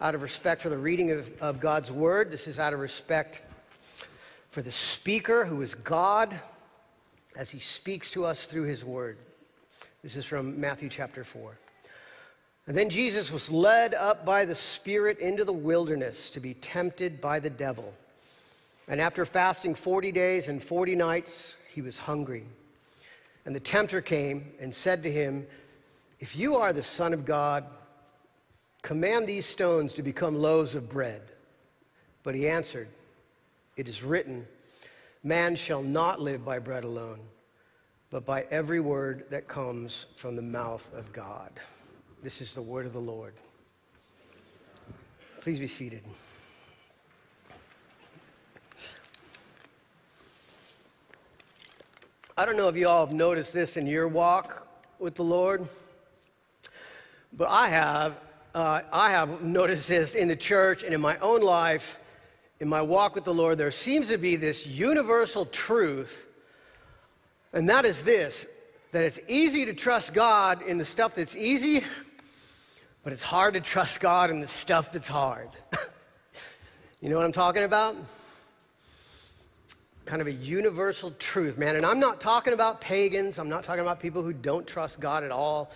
out of respect for the reading of, of God's word. This is out of respect for the speaker, who is God, as he speaks to us through his word. This is from Matthew chapter 4. And then Jesus was led up by the Spirit into the wilderness to be tempted by the devil. And after fasting 40 days and 40 nights, he was hungry. And the tempter came and said to him, If you are the Son of God, command these stones to become loaves of bread. But he answered, It is written, Man shall not live by bread alone, but by every word that comes from the mouth of God. This is the word of the Lord. Please be seated. I don't know if you all have noticed this in your walk with the Lord, but I have. Uh, I have noticed this in the church and in my own life, in my walk with the Lord. There seems to be this universal truth, and that is this that it's easy to trust God in the stuff that's easy but it's hard to trust God in the stuff that's hard. you know what I'm talking about? Kind of a universal truth, man. And I'm not talking about pagans. I'm not talking about people who don't trust God at all.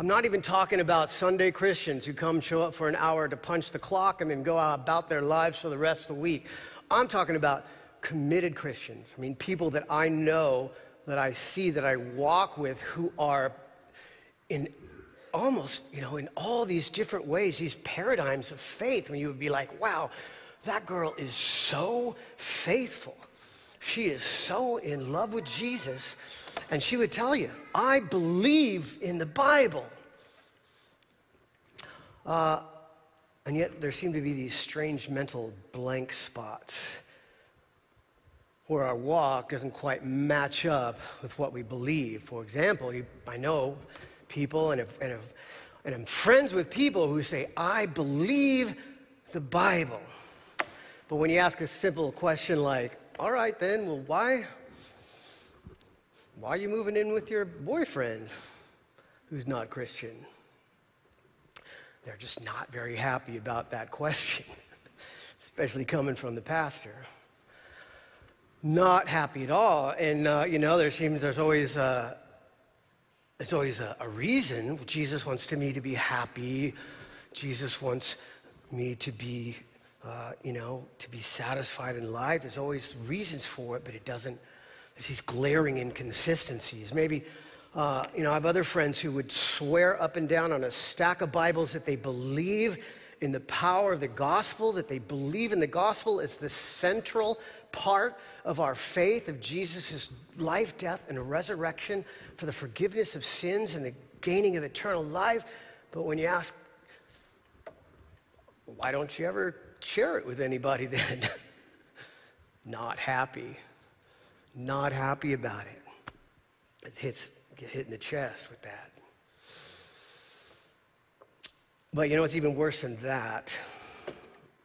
I'm not even talking about Sunday Christians who come show up for an hour to punch the clock and then go out about their lives for the rest of the week. I'm talking about committed Christians. I mean, people that I know, that I see, that I walk with who are in almost, you know, in all these different ways, these paradigms of faith, when you would be like, wow, that girl is so faithful. She is so in love with Jesus. And she would tell you, I believe in the Bible. Uh, and yet there seem to be these strange mental blank spots where our walk doesn't quite match up with what we believe. For example, you, I know people and, and, and I'm friends with people who say, I believe the Bible. But when you ask a simple question like, all right then, well, why, why are you moving in with your boyfriend who's not Christian? They're just not very happy about that question, especially coming from the pastor. Not happy at all. And, uh, you know, there seems there's always uh, there's always a, a reason. Jesus wants to me to be happy. Jesus wants me to be, uh, you know, to be satisfied in life. There's always reasons for it, but it doesn't. There's these glaring inconsistencies. Maybe, uh, you know, I have other friends who would swear up and down on a stack of Bibles that they believe in the power of the gospel, that they believe in the gospel as the central part of our faith of Jesus' life, death, and resurrection for the forgiveness of sins and the gaining of eternal life. But when you ask, why don't you ever share it with anybody then? Not happy. Not happy about it. It hits, get hit in the chest with that. But you know what's even worse than that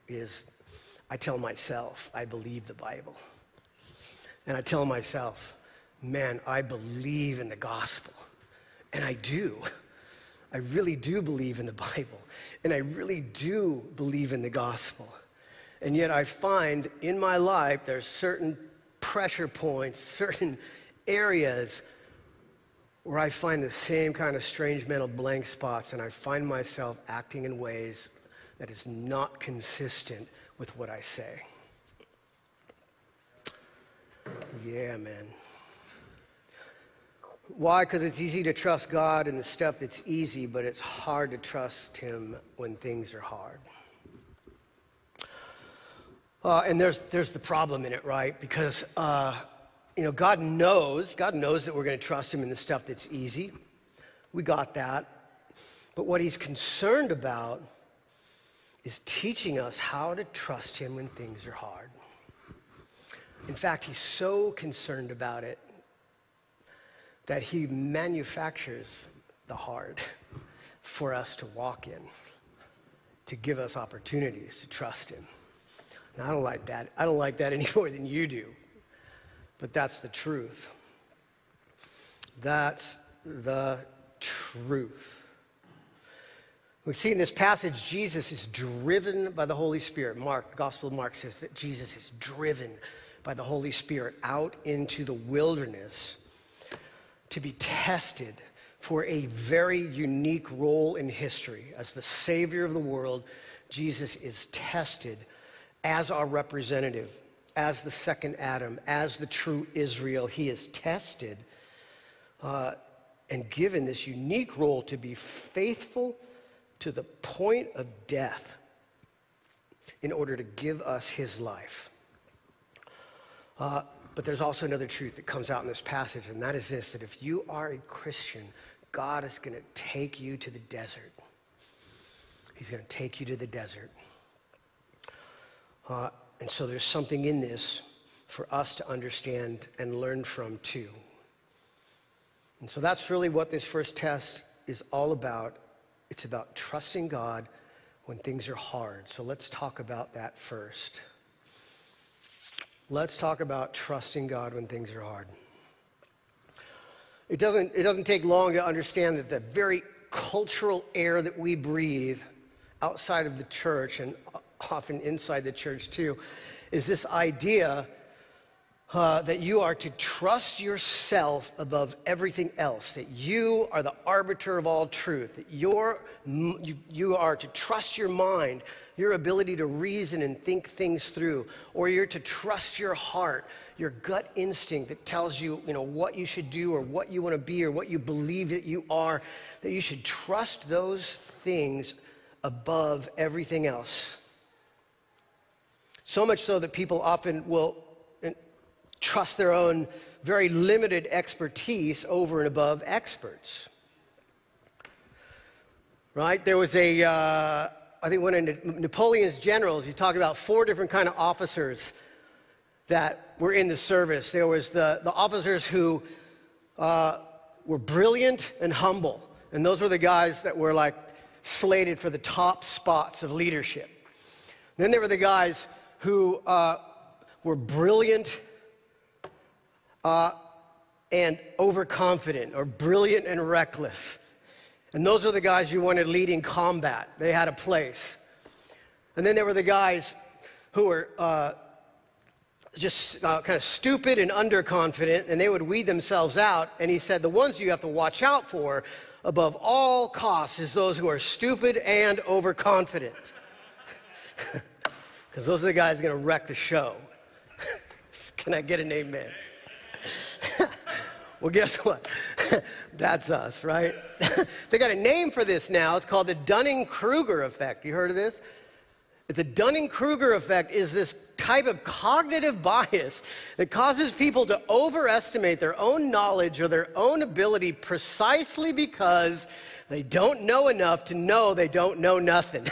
is I tell myself I believe the Bible. And I tell myself, man, I believe in the gospel. And I do. I really do believe in the Bible. And I really do believe in the gospel. And yet I find in my life there's certain pressure points, certain areas where I find the same kind of strange mental blank spots, and I find myself acting in ways that is not consistent with what I say. Yeah, man. Why? Because it's easy to trust God in the stuff that's easy, but it's hard to trust Him when things are hard. Uh, and there's, there's the problem in it, right? Because, uh, you know, God knows, God knows that we're going to trust Him in the stuff that's easy. We got that. But what He's concerned about is teaching us how to trust Him when things are hard. In fact, He's so concerned about it that He manufactures the hard for us to walk in, to give us opportunities to trust Him. I don't like that. I don't like that any more than you do. But that's the truth. That's the truth. We see in this passage, Jesus is driven by the Holy Spirit. Mark, Gospel of Mark says that Jesus is driven by the Holy Spirit out into the wilderness to be tested for a very unique role in history. As the Savior of the world, Jesus is tested as our representative, as the second Adam, as the true Israel. He is tested uh, and given this unique role to be faithful to the point of death in order to give us his life. Uh, but there's also another truth that comes out in this passage, and that is this that if you are a Christian, God is going to take you to the desert. He's going to take you to the desert. Uh, and so there's something in this for us to understand and learn from too. And so that's really what this first test is all about. It's about trusting God when things are hard. So let's talk about that first. Let's talk about trusting God when things are hard. It doesn't, it doesn't take long to understand that the very cultural air that we breathe outside of the church and often inside the church too is this idea uh, that you are to trust yourself above everything else, that you are the arbiter of all truth, that you're, you, you are to trust your mind your ability to reason and think things through, or you're to trust your heart, your gut instinct that tells you, you know, what you should do or what you want to be or what you believe that you are, that you should trust those things above everything else. So much so that people often will uh, trust their own very limited expertise over and above experts. Right? There was a, uh, I think one of Napoleon's generals, he talked about four different kind of officers that were in the service. There was the, the officers who uh, were brilliant and humble. And those were the guys that were like slated for the top spots of leadership. Then there were the guys who uh, were brilliant uh, and overconfident, or brilliant and reckless. And those are the guys you wanted leading combat. They had a place. And then there were the guys who were uh, just uh, kind of stupid and underconfident, and they would weed themselves out. And he said, The ones you have to watch out for above all costs is those who are stupid and overconfident. Because those are the guys going to wreck the show. Can I get an amen? well, guess what? That's us, right? they got a name for this now. It's called the Dunning Kruger effect. You heard of this? The Dunning Kruger effect is this type of cognitive bias that causes people to overestimate their own knowledge or their own ability precisely because they don't know enough to know they don't know nothing.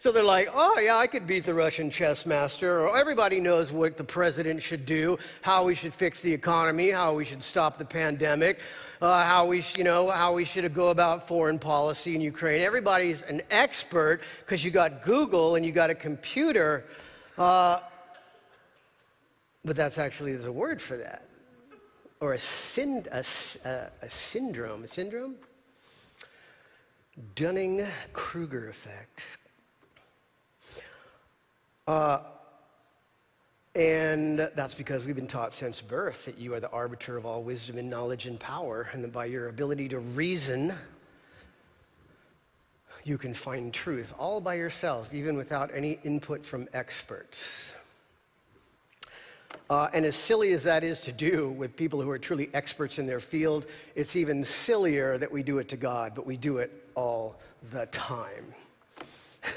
So they're like, oh, yeah, I could beat the Russian chess master. Or everybody knows what the president should do, how we should fix the economy, how we should stop the pandemic, uh, how, we, you know, how we should go about foreign policy in Ukraine. Everybody's an expert because you got Google and you got a computer. Uh, but that's actually, there's a word for that. Or a, a, a, a syndrome. A syndrome? Dunning Kruger effect. Uh, and that's because we've been taught since birth that you are the arbiter of all wisdom and knowledge and power, and that by your ability to reason, you can find truth all by yourself, even without any input from experts. Uh, and as silly as that is to do with people who are truly experts in their field, it's even sillier that we do it to God, but we do it all the time.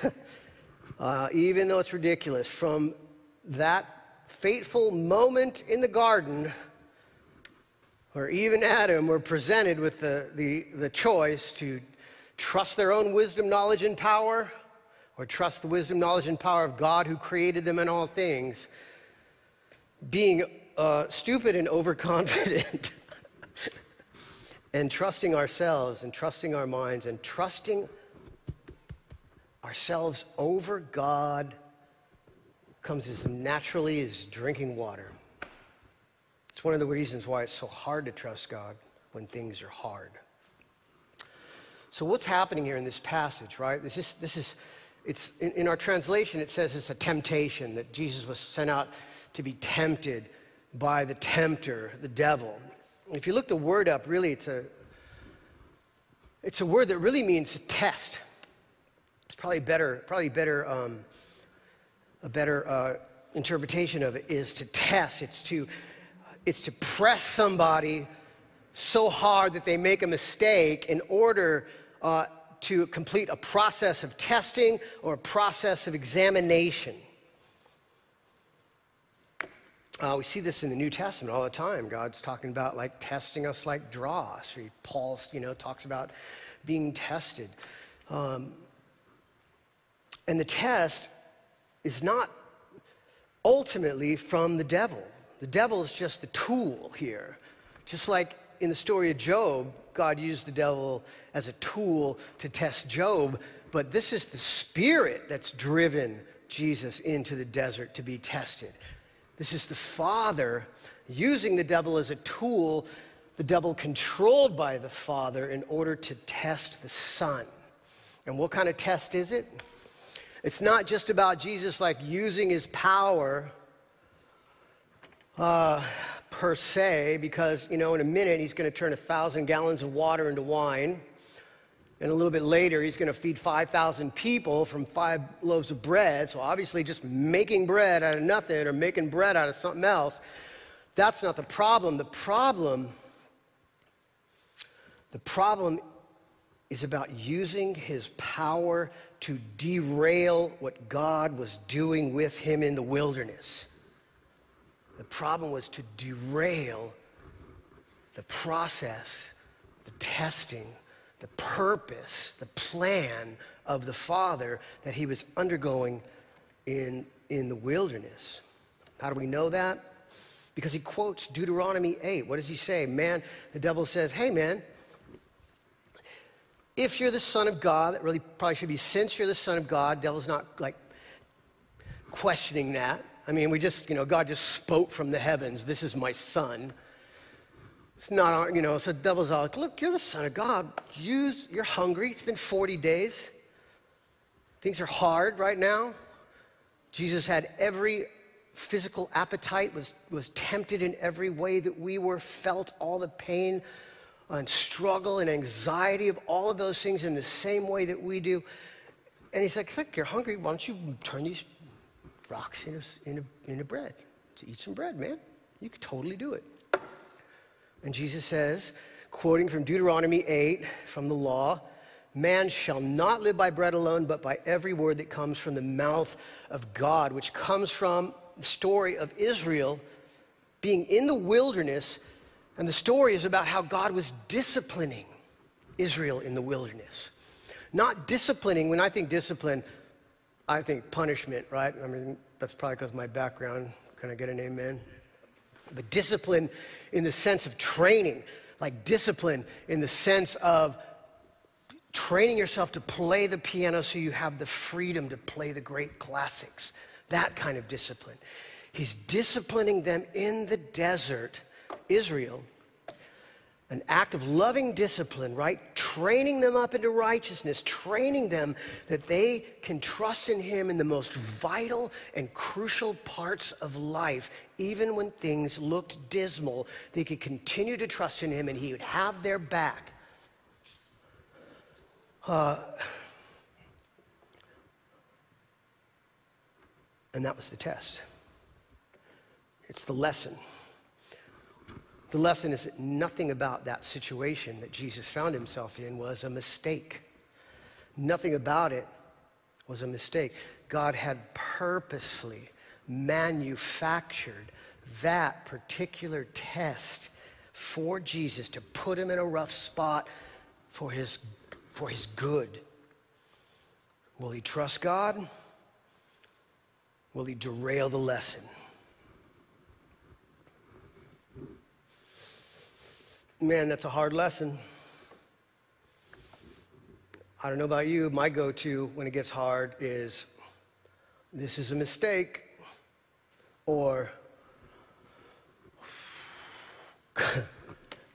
uh, even though it's ridiculous, from that fateful moment in the garden where Eve and Adam were presented with the, the, the choice to trust their own wisdom, knowledge, and power, or trust the wisdom, knowledge, and power of God who created them in all things, being uh, stupid and overconfident, and trusting ourselves and trusting our minds and trusting ourselves over God comes as naturally as drinking water. It's one of the reasons why it's so hard to trust God when things are hard. So, what's happening here in this passage, right? This is, this is it's, in, in our translation, it says it's a temptation, that Jesus was sent out to be tempted by the tempter, the devil. If you look the word up, really, it's a, it's a word that really means test. It's probably better, probably better, um, a better uh, interpretation of it is to test. It's to, it's to press somebody so hard that they make a mistake in order uh, to complete a process of testing or a process of examination. Uh, we see this in the New Testament all the time. God's talking about like testing us like dross. Paul, you know, talks about being tested. Um, and the test is not ultimately from the devil. The devil is just the tool here. Just like in the story of Job, God used the devil as a tool to test Job, but this is the spirit that's driven Jesus into the desert to be tested. This is the Father using the devil as a tool, the devil controlled by the Father in order to test the Son. And what kind of test is it? It's not just about Jesus like using his power uh, per se, because, you know, in a minute he's going to turn a thousand gallons of water into wine. And a little bit later, he's going to feed 5,000 people from five loaves of bread. So, obviously, just making bread out of nothing or making bread out of something else, that's not the problem. The problem, the problem is about using his power to derail what God was doing with him in the wilderness. The problem was to derail the process, the testing, the purpose, the plan of the Father that he was undergoing in, in the wilderness. How do we know that? Because he quotes Deuteronomy 8. What does he say? Man, the devil says, hey, man, if you're the Son of God, that really probably should be since you're the Son of God, devil's not like questioning that. I mean, we just, you know, God just spoke from the heavens, this is my son. It's not, our, you know, so the devil's all like, look, you're the son of God. You're hungry. It's been 40 days. Things are hard right now. Jesus had every physical appetite, was, was tempted in every way that we were, felt all the pain and struggle and anxiety of all of those things in the same way that we do. And he's like, look, you're hungry. Why don't you turn these rocks into, into, into bread. To eat some bread, man. You could totally do it. And Jesus says, quoting from Deuteronomy 8 from the law, Man shall not live by bread alone, but by every word that comes from the mouth of God, which comes from the story of Israel being in the wilderness. And the story is about how God was disciplining Israel in the wilderness. Not disciplining, when I think discipline, I think punishment, right? I mean, that's probably because of my background. Can I get an amen? But discipline in the sense of training, like discipline in the sense of training yourself to play the piano so you have the freedom to play the great classics. That kind of discipline. He's disciplining them in the desert, Israel, an act of loving discipline, right? Training them up into righteousness, training them that they can trust in Him in the most vital and crucial parts of life. Even when things looked dismal, they could continue to trust in Him and He would have their back. Uh, and that was the test. It's the lesson. The lesson is that nothing about that situation that Jesus found himself in was a mistake. Nothing about it was a mistake. God had purposefully manufactured that particular test for Jesus to put him in a rough spot for his, for his good. Will he trust God? Will he derail the lesson? Man, that's a hard lesson. I don't know about you, my go to when it gets hard is this is a mistake, or you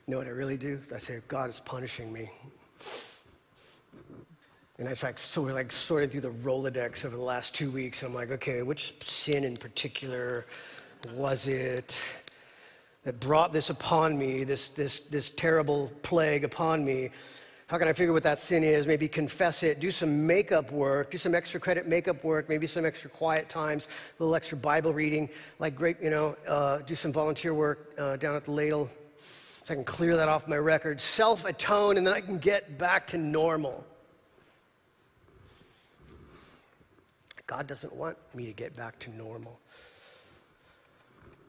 know what I really do? I say, God is punishing me. And I like, sort of like sorting through the Rolodex over the last two weeks. I'm like, okay, which sin in particular was it that brought this upon me, this, this, this terrible plague upon me? How can I figure what that sin is? Maybe confess it, do some makeup work, do some extra credit makeup work, maybe some extra quiet times, a little extra Bible reading, like great, you know, uh, do some volunteer work uh, down at the ladle so I can clear that off my record, self atone, and then I can get back to normal. God doesn't want me to get back to normal.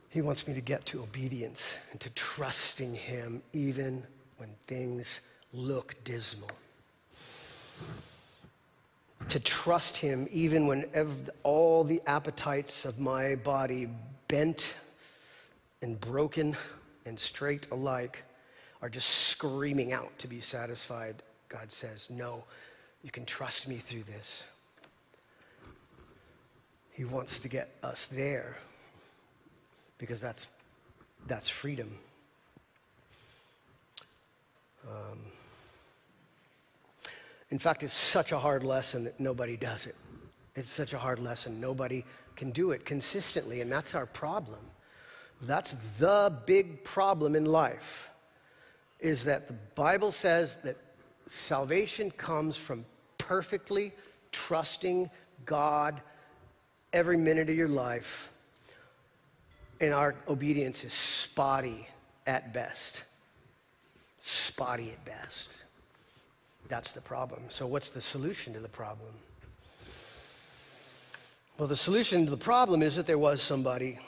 He wants me to get to obedience and to trusting Him even when things look dismal. To trust Him even when all the appetites of my body bent and broken and straight alike are just screaming out to be satisfied. God says, No, you can trust me through this. He wants to get us there because that's, that's freedom. Um, in fact, it's such a hard lesson that nobody does it. It's such a hard lesson. Nobody can do it consistently, and that's our problem. That's the big problem in life is that the Bible says that salvation comes from perfectly trusting God every minute of your life, and our obedience is spotty at best. Spotty at best. That's the problem. So, what's the solution to the problem? Well, the solution to the problem is that there was somebody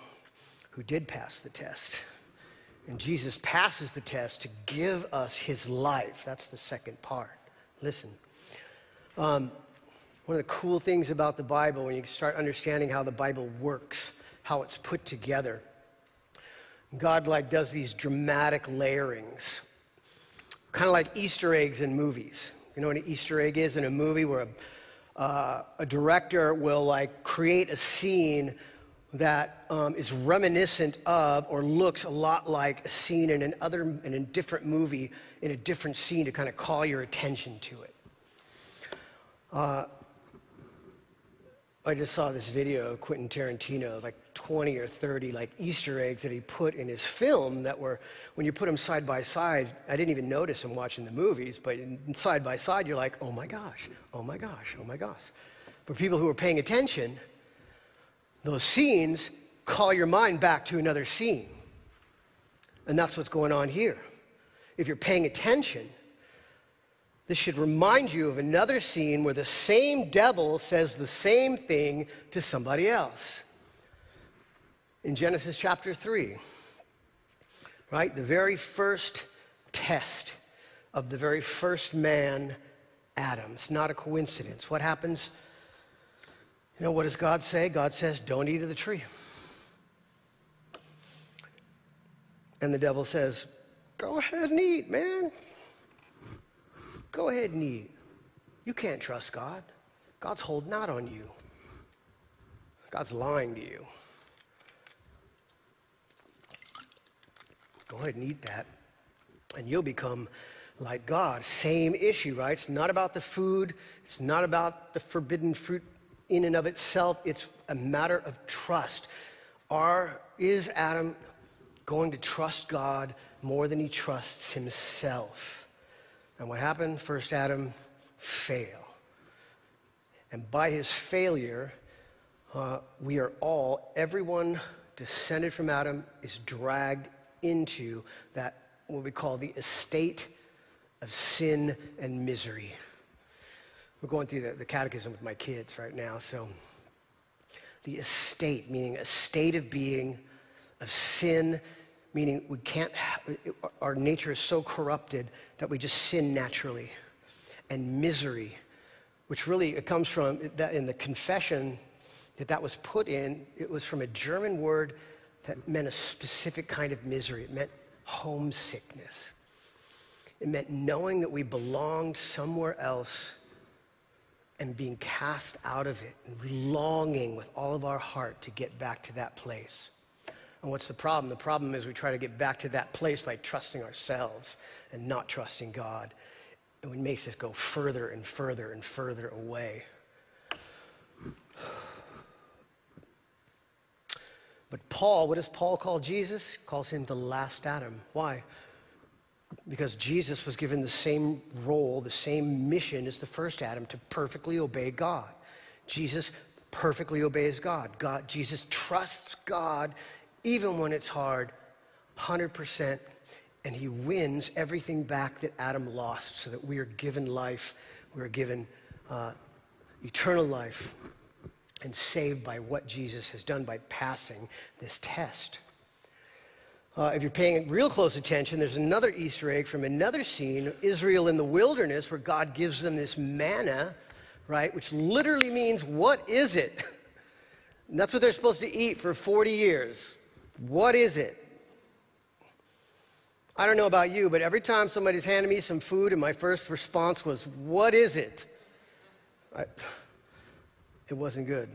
who did pass the test. And Jesus passes the test to give us his life. That's the second part. Listen. Um, one of the cool things about the Bible, when you start understanding how the Bible works, how it's put together, God like does these dramatic layerings, kind of like Easter eggs in movies. You know what an Easter egg is in a movie where a, uh, a director will like create a scene that um, is reminiscent of or looks a lot like a scene in another in a different movie in a different scene to kind of call your attention to it. Uh, I just saw this video of Quentin Tarantino, like 20 or 30 like Easter eggs that he put in his film that were, when you put them side by side, I didn't even notice them watching the movies, but in, side by side, you're like, oh my gosh, oh my gosh, oh my gosh. For people who are paying attention, those scenes call your mind back to another scene. And that's what's going on here. If you're paying attention, this should remind you of another scene where the same devil says the same thing to somebody else. In Genesis chapter 3, right? The very first test of the very first man, Adam. It's not a coincidence. What happens? You know, what does God say? God says, don't eat of the tree. And the devil says, go ahead and eat, man. Go ahead and eat. You can't trust God. God's holding out on you. God's lying to you. Go ahead and eat that, and you'll become like God. Same issue, right? It's not about the food, it's not about the forbidden fruit in and of itself, it's a matter of trust. Are, is Adam going to trust God more than he trusts himself? And what happened? First Adam fail. And by his failure, uh, we are all, everyone descended from Adam is dragged into that, what we call the estate of sin and misery. We're going through the, the catechism with my kids right now. So, the estate, meaning a state of being, of sin meaning we can't, our nature is so corrupted that we just sin naturally. And misery, which really it comes from that in the confession that that was put in, it was from a German word that meant a specific kind of misery. It meant homesickness. It meant knowing that we belonged somewhere else and being cast out of it and longing with all of our heart to get back to that place. And what's the problem? The problem is we try to get back to that place by trusting ourselves and not trusting God. and it makes us go further and further and further away. But Paul, what does Paul call Jesus? Calls him the last Adam. Why? Because Jesus was given the same role, the same mission as the first Adam to perfectly obey God. Jesus perfectly obeys God. God Jesus trusts God even when it's hard, 100%, and he wins everything back that Adam lost so that we are given life, we are given uh, eternal life and saved by what Jesus has done by passing this test. Uh, if you're paying real close attention, there's another Easter egg from another scene Israel in the wilderness, where God gives them this manna, right? Which literally means, what is it? And that's what they're supposed to eat for 40 years. What is it? I don't know about you, but every time somebody's handed me some food, and my first response was, What is it? I, it wasn't good.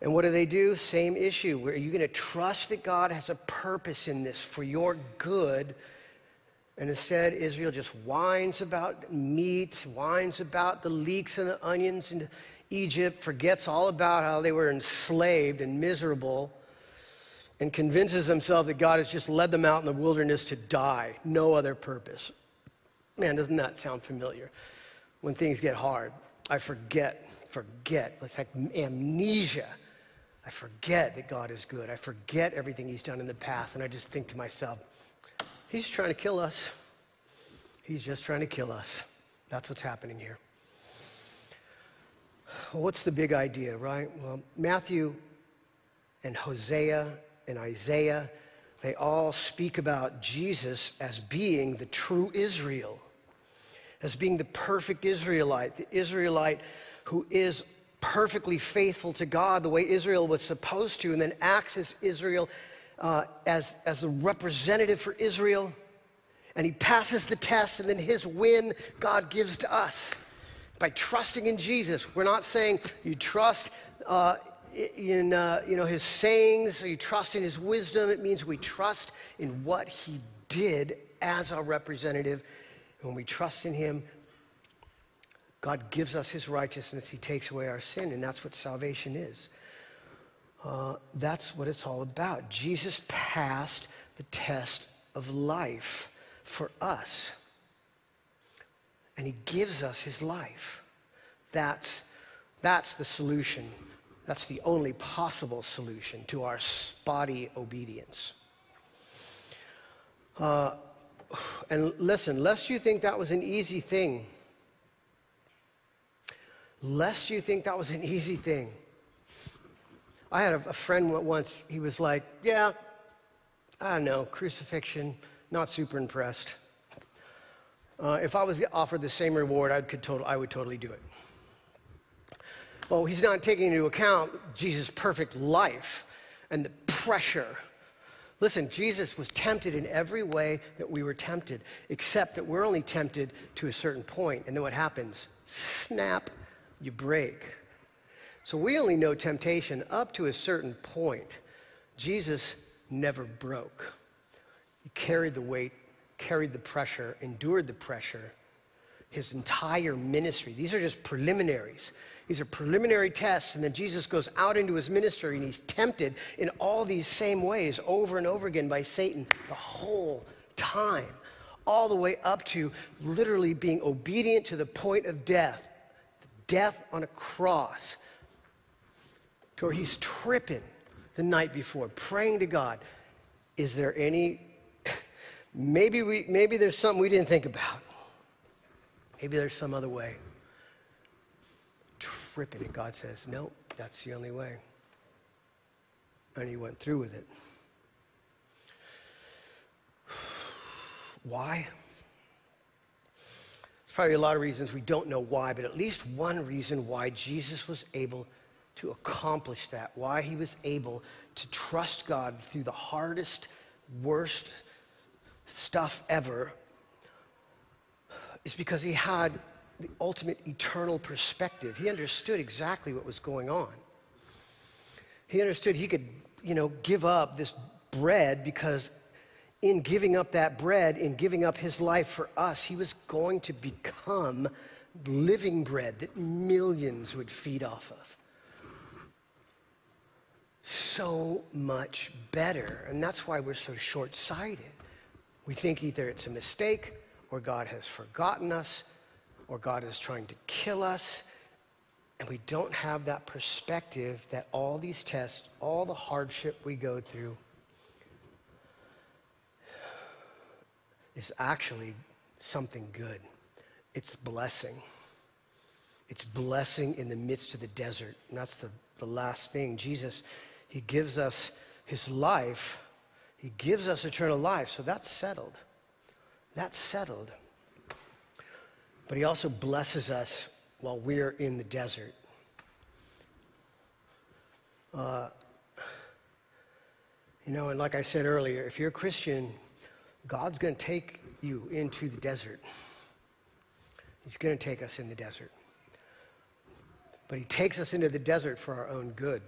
And what do they do? Same issue. Are you going to trust that God has a purpose in this for your good? And instead, Israel just whines about meat, whines about the leeks and the onions in Egypt, forgets all about how they were enslaved and miserable, and convinces themselves that God has just led them out in the wilderness to die, no other purpose. Man, doesn't that sound familiar? When things get hard. I forget, forget. It's like amnesia. I forget that God is good. I forget everything He's done in the past, and I just think to myself, He's trying to kill us. He's just trying to kill us. That's what's happening here. Well, what's the big idea, right? Well, Matthew and Hosea and Isaiah, they all speak about Jesus as being the true Israel as being the perfect Israelite, the Israelite who is perfectly faithful to God the way Israel was supposed to, and then acts as Israel, uh, as, as a representative for Israel. And he passes the test, and then his win God gives to us by trusting in Jesus. We're not saying you trust uh, in uh, you know, his sayings, you trust in his wisdom. It means we trust in what he did as our representative when we trust in Him, God gives us His righteousness. He takes away our sin, and that's what salvation is. Uh, that's what it's all about. Jesus passed the test of life for us, and He gives us His life. That's, that's the solution. That's the only possible solution to our spotty obedience. Uh, and listen, lest you think that was an easy thing, lest you think that was an easy thing. I had a, a friend once, he was like, Yeah, I don't know, crucifixion, not super impressed. Uh, if I was offered the same reward, I, could total, I would totally do it. Well, he's not taking into account Jesus' perfect life and the pressure Listen, Jesus was tempted in every way that we were tempted, except that we're only tempted to a certain point, and then what happens? Snap, you break. So we only know temptation up to a certain point. Jesus never broke. He carried the weight, carried the pressure, endured the pressure. His entire ministry, these are just preliminaries. These are preliminary tests, and then Jesus goes out into his ministry and he's tempted in all these same ways over and over again by Satan the whole time, all the way up to literally being obedient to the point of death death on a cross, to where he's tripping the night before, praying to God. Is there any, maybe, we, maybe there's something we didn't think about. Maybe there's some other way tripping. And God says, No, that's the only way. And he went through with it. Why? There's probably a lot of reasons we don't know why, but at least one reason why Jesus was able to accomplish that, why he was able to trust God through the hardest, worst stuff ever, is because he had the ultimate eternal perspective. He understood exactly what was going on. He understood he could, you know, give up this bread because in giving up that bread, in giving up his life for us, he was going to become living bread that millions would feed off of. So much better. And that's why we're so short sighted. We think either it's a mistake, or God has forgotten us, or God is trying to kill us. And we don't have that perspective that all these tests, all the hardship we go through, is actually something good. It's blessing. It's blessing in the midst of the desert. And that's the, the last thing. Jesus, He gives us His life, He gives us eternal life. So that's settled. That's settled. But He also blesses us while we're in the desert. Uh, you know, and like I said earlier, if you're a Christian, God's going to take you into the desert. He's going to take us in the desert. But He takes us into the desert for our own good.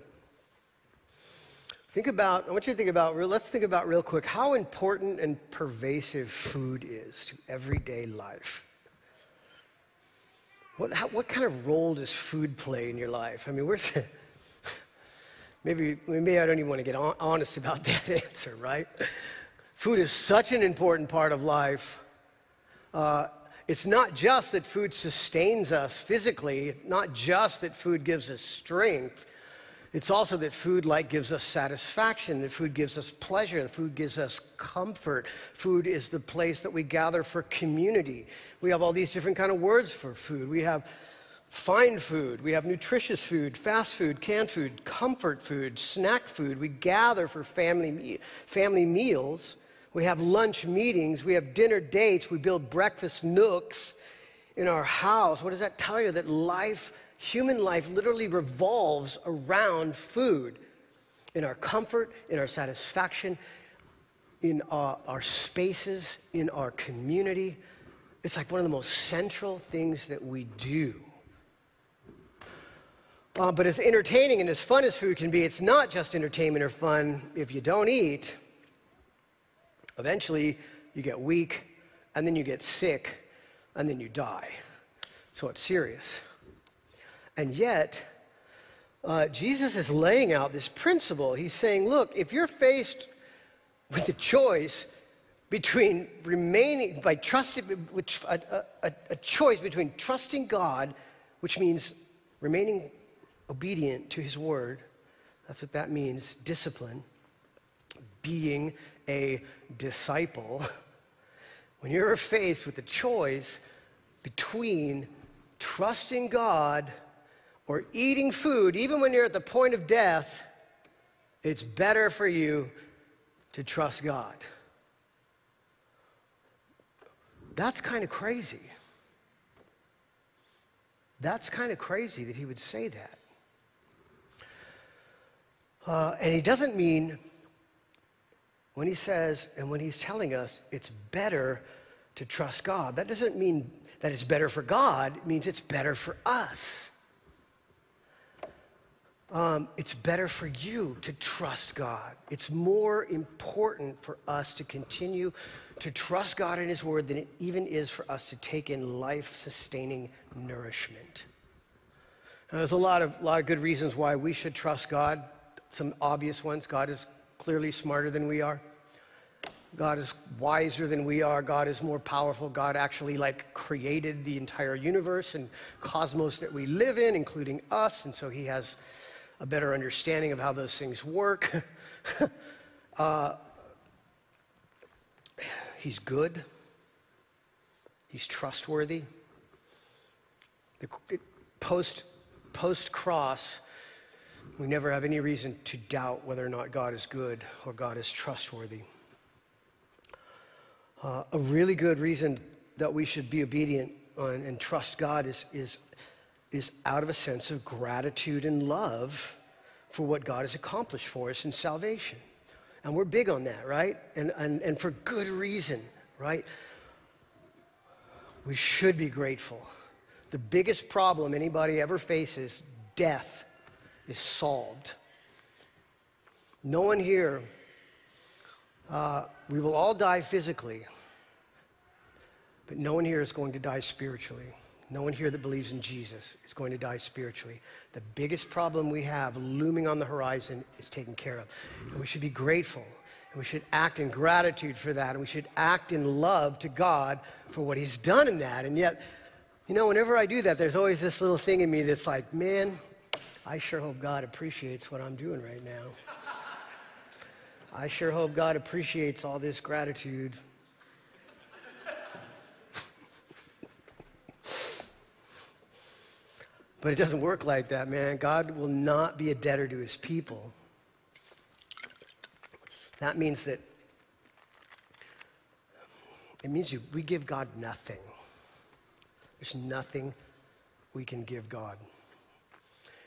Think about, I want you to think about, let's think about real quick how important and pervasive food is to everyday life. What, how, what kind of role does food play in your life? I mean, we're, maybe, maybe I don't even want to get on, honest about that answer, right? Food is such an important part of life. Uh, it's not just that food sustains us physically, not just that food gives us strength. It's also that food like gives us satisfaction, that food gives us pleasure, that food gives us comfort. Food is the place that we gather for community. We have all these different kind of words for food. We have fine food, we have nutritious food, fast food, canned food, comfort food, snack food. We gather for family, family meals. We have lunch meetings, we have dinner dates, we build breakfast nooks in our house. What does that tell you? That life, human life, literally revolves around food in our comfort, in our satisfaction, in our, our spaces, in our community. It's like one of the most central things that we do. Uh, but as entertaining and as fun as food can be, it's not just entertainment or fun if you don't eat. Eventually, you get weak, and then you get sick, and then you die. So it's serious. And yet, uh, Jesus is laying out this principle. He's saying, look, if you're faced with a choice between remaining, by trusting, which, a, a, a choice between trusting God, which means remaining obedient to his word, that's what that means, discipline, being a disciple, when you're faced with a choice between trusting God or eating food, even when you're at the point of death, it's better for you to trust God. That's kind of crazy. That's kind of crazy that he would say that. Uh, and he doesn't mean when he says and when he's telling us it's better to trust God, that doesn't mean that it's better for God, it means it's better for us. Um, it's better for you to trust God. It's more important for us to continue to trust God in His Word than it even is for us to take in life sustaining nourishment. Now, there's a lot of, lot of good reasons why we should trust God, some obvious ones. God is clearly smarter than we are. God is wiser than we are. God is more powerful. God actually like created the entire universe and cosmos that we live in, including us. And so he has a better understanding of how those things work. uh, he's good. He's trustworthy. The, post, post cross, we never have any reason to doubt whether or not God is good or God is trustworthy. Uh, a really good reason that we should be obedient and, and trust God is, is, is out of a sense of gratitude and love for what God has accomplished for us in salvation. And we're big on that, right? And, and, and for good reason, right? We should be grateful. The biggest problem anybody ever faces, death, is solved. No one here uh, we will all die physically, but no one here is going to die spiritually. No one here that believes in Jesus is going to die spiritually. The biggest problem we have looming on the horizon is taken care of. And we should be grateful. And we should act in gratitude for that. And we should act in love to God for what He's done in that. And yet, you know, whenever I do that, there's always this little thing in me that's like, man, I sure hope God appreciates what I'm doing right now. I sure hope God appreciates all this gratitude. But it doesn't work like that, man. God will not be a debtor to his people. That means that it means you, we give God nothing. There's nothing we can give God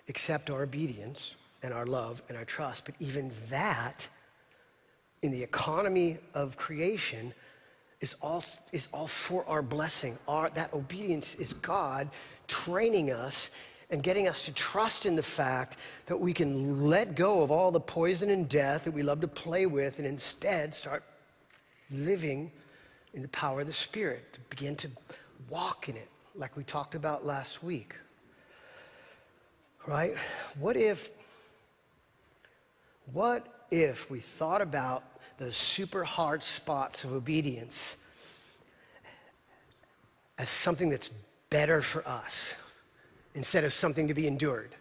except our obedience and our love and our trust. But even that, in the economy of creation, is all, is all for our blessing. Our, that obedience is God training us and getting us to trust in the fact that we can let go of all the poison and death that we love to play with and instead start living in the power of the Spirit, to begin to walk in it, like we talked about last week. Right? What if, what if we thought about those super hard spots of obedience as something that's better for us instead of something to be endured.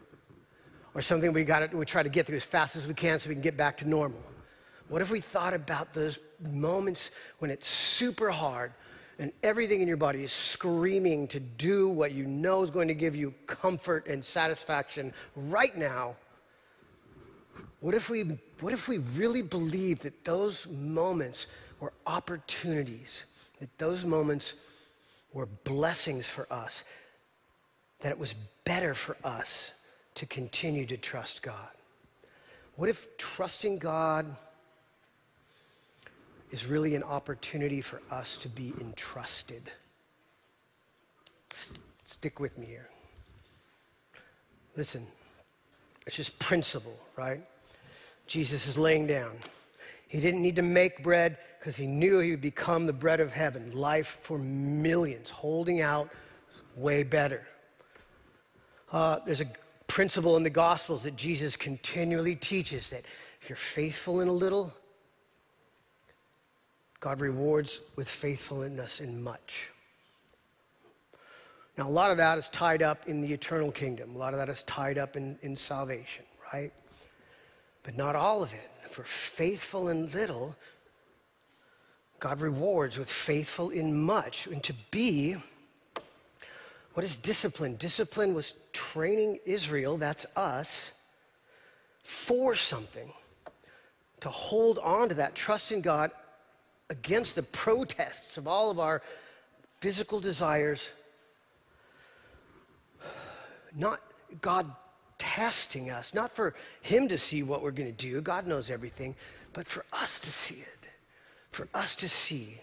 Or something we got to, we try to get through as fast as we can so we can get back to normal. What if we thought about those moments when it's super hard and everything in your body is screaming to do what you know is going to give you comfort and satisfaction right now? What if we what if we really believed that those moments were opportunities that those moments were blessings for us that it was better for us to continue to trust God? What if trusting God is really an opportunity for us to be entrusted? Stick with me here. Listen, it's just principle, right? Jesus is laying down. He didn't need to make bread because he knew he would become the bread of heaven, life for millions, holding out way better. Uh, there's a principle in the Gospels that Jesus continually teaches that if you're faithful in a little, God rewards with faithfulness in much. Now, a lot of that is tied up in the eternal kingdom. A lot of that is tied up in, in salvation, right? But not all of it. For faithful in little, God rewards with faithful in much. And to be what is discipline? Discipline was training Israel, that's us, for something. To hold on to that trust in God against the protests of all of our physical desires. Not God testing us, not for Him to see what we're going to do, God knows everything, but for us to see it. For us to see.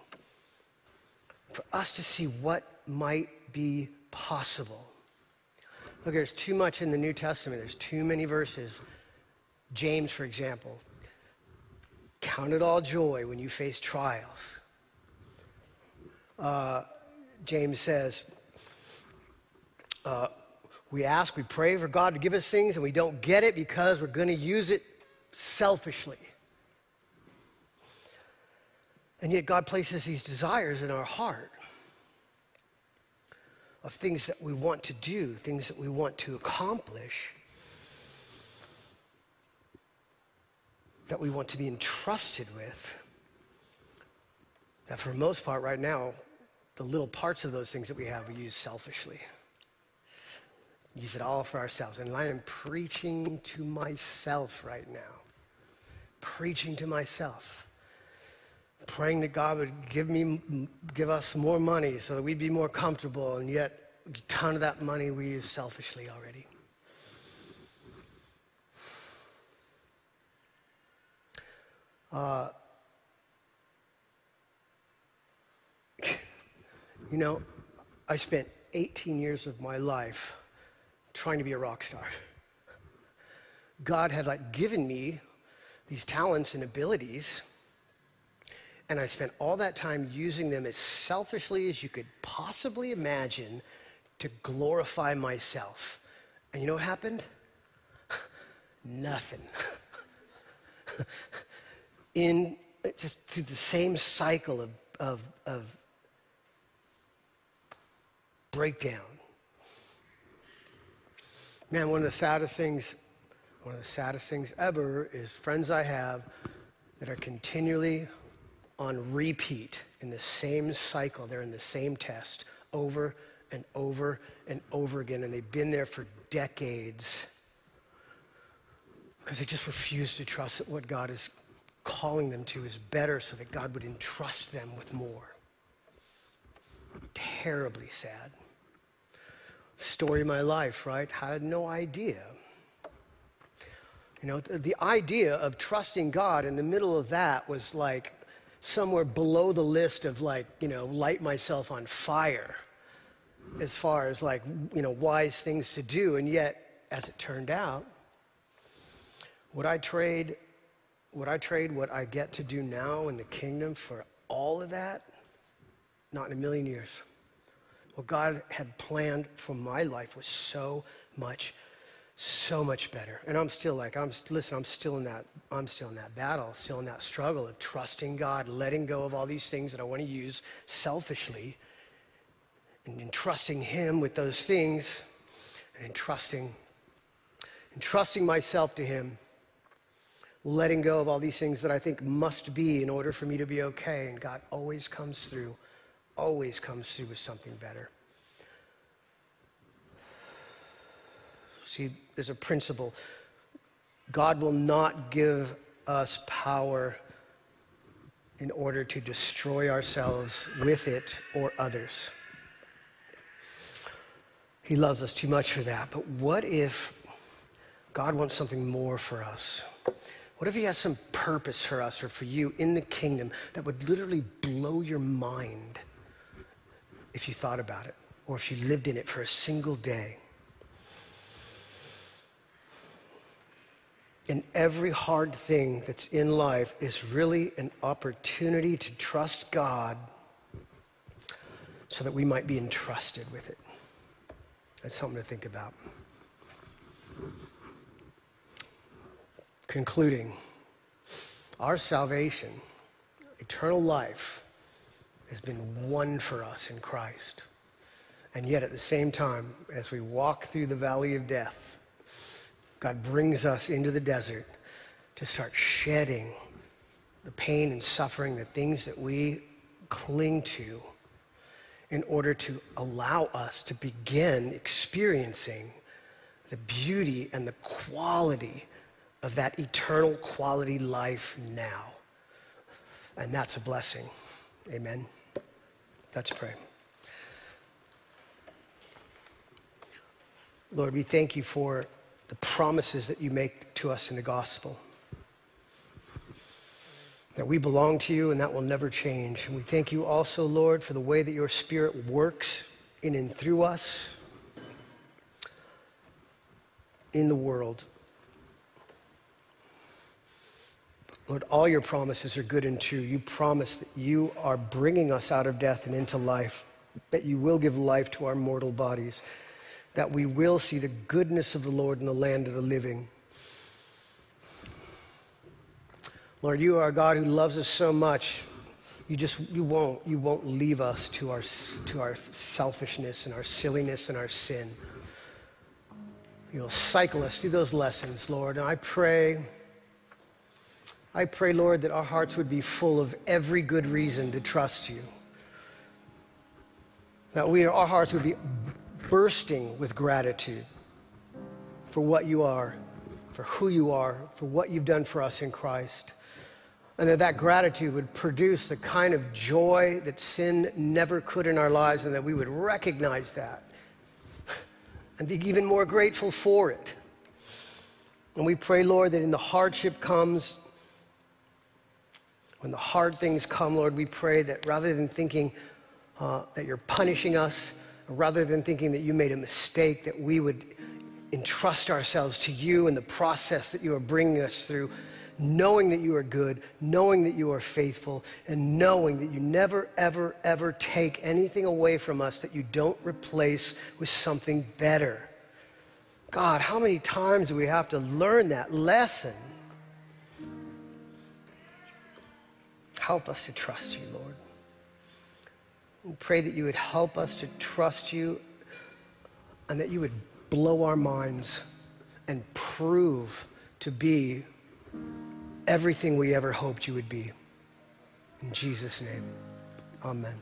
For us to see what might be possible. Look, there's too much in the New Testament, there's too many verses. James, for example, count it all joy when you face trials. Uh, James says, uh, we ask, we pray for God to give us things, and we don't get it because we're going to use it selfishly. And yet, God places these desires in our heart of things that we want to do, things that we want to accomplish, that we want to be entrusted with, that for the most part right now, the little parts of those things that we have we use selfishly. Use it all for ourselves. And I am preaching to myself right now. Preaching to myself praying that God would give me, give us more money so that we'd be more comfortable, and yet a ton of that money we use selfishly already. Uh, you know, I spent 18 years of my life trying to be a rock star. God had like given me these talents and abilities And I spent all that time using them as selfishly as you could possibly imagine to glorify myself. And you know what happened? Nothing. In just to the same cycle of, of, of breakdown. Man, one of the saddest things, one of the saddest things ever is friends I have that are continually on repeat in the same cycle. They're in the same test over and over and over again, and they've been there for decades because they just refuse to trust that what God is calling them to is better so that God would entrust them with more. Terribly sad story of my life, right? Had no idea. You know, the idea of trusting God in the middle of that was like somewhere below the list of like, you know, light myself on fire as far as like, you know, wise things to do. And yet, as it turned out, would I trade would I trade what I get to do now in the kingdom for all of that? Not in a million years. What God had planned for my life was so much, so much better. And I'm still like, I'm listen, I'm still in that, I'm still in that battle, still in that struggle of trusting God, letting go of all these things that I want to use selfishly, and entrusting Him with those things, and entrusting, entrusting myself to Him letting go of all these things that I think must be in order for me to be okay. And God always comes through always comes through with something better. See, there's a principle God will not give us power in order to destroy ourselves with it or others. He loves us too much for that. But what if God wants something more for us? What if He has some purpose for us or for you in the kingdom that would literally blow your mind? If you thought about it or if you lived in it for a single day. And every hard thing that's in life is really an opportunity to trust God so that we might be entrusted with it. That's something to think about. Concluding, our salvation, eternal life, has been won for us in Christ. And yet, at the same time, as we walk through the valley of death, God brings us into the desert to start shedding the pain and suffering, the things that we cling to, in order to allow us to begin experiencing the beauty and the quality of that eternal quality life now. And that's a blessing. Amen. Let's pray. Lord, we thank you for the promises that you make to us in the gospel. That we belong to you and that will never change. And we thank you also, Lord, for the way that your Spirit works in and through us in the world. Lord, all your promises are good and true. You promise that you are bringing us out of death and into life, that you will give life to our mortal bodies, that we will see the goodness of the Lord in the land of the living. Lord, you are a God who loves us so much. You just you won't you won't leave us to our to our selfishness and our silliness and our sin. You'll cycle us through those lessons, Lord. And I pray I pray, Lord, that our hearts would be full of every good reason to trust you. That we, our hearts would be bursting with gratitude for what you are, for who you are, for what you've done for us in Christ. And that that gratitude would produce the kind of joy that sin never could in our lives, and that we would recognize that and be even more grateful for it. And we pray, Lord, that in the hardship comes when the hard things come, Lord, we pray that rather than thinking uh, that you're punishing us, rather than thinking that you made a mistake, that we would entrust ourselves to you and the process that you are bringing us through, knowing that you are good, knowing that you are faithful, and knowing that you never, ever, ever take anything away from us that you don't replace with something better. God, how many times do we have to learn that lesson? Help us to trust you, Lord. We pray that you would help us to trust you and that you would blow our minds and prove to be everything we ever hoped you would be. In Jesus' name, amen.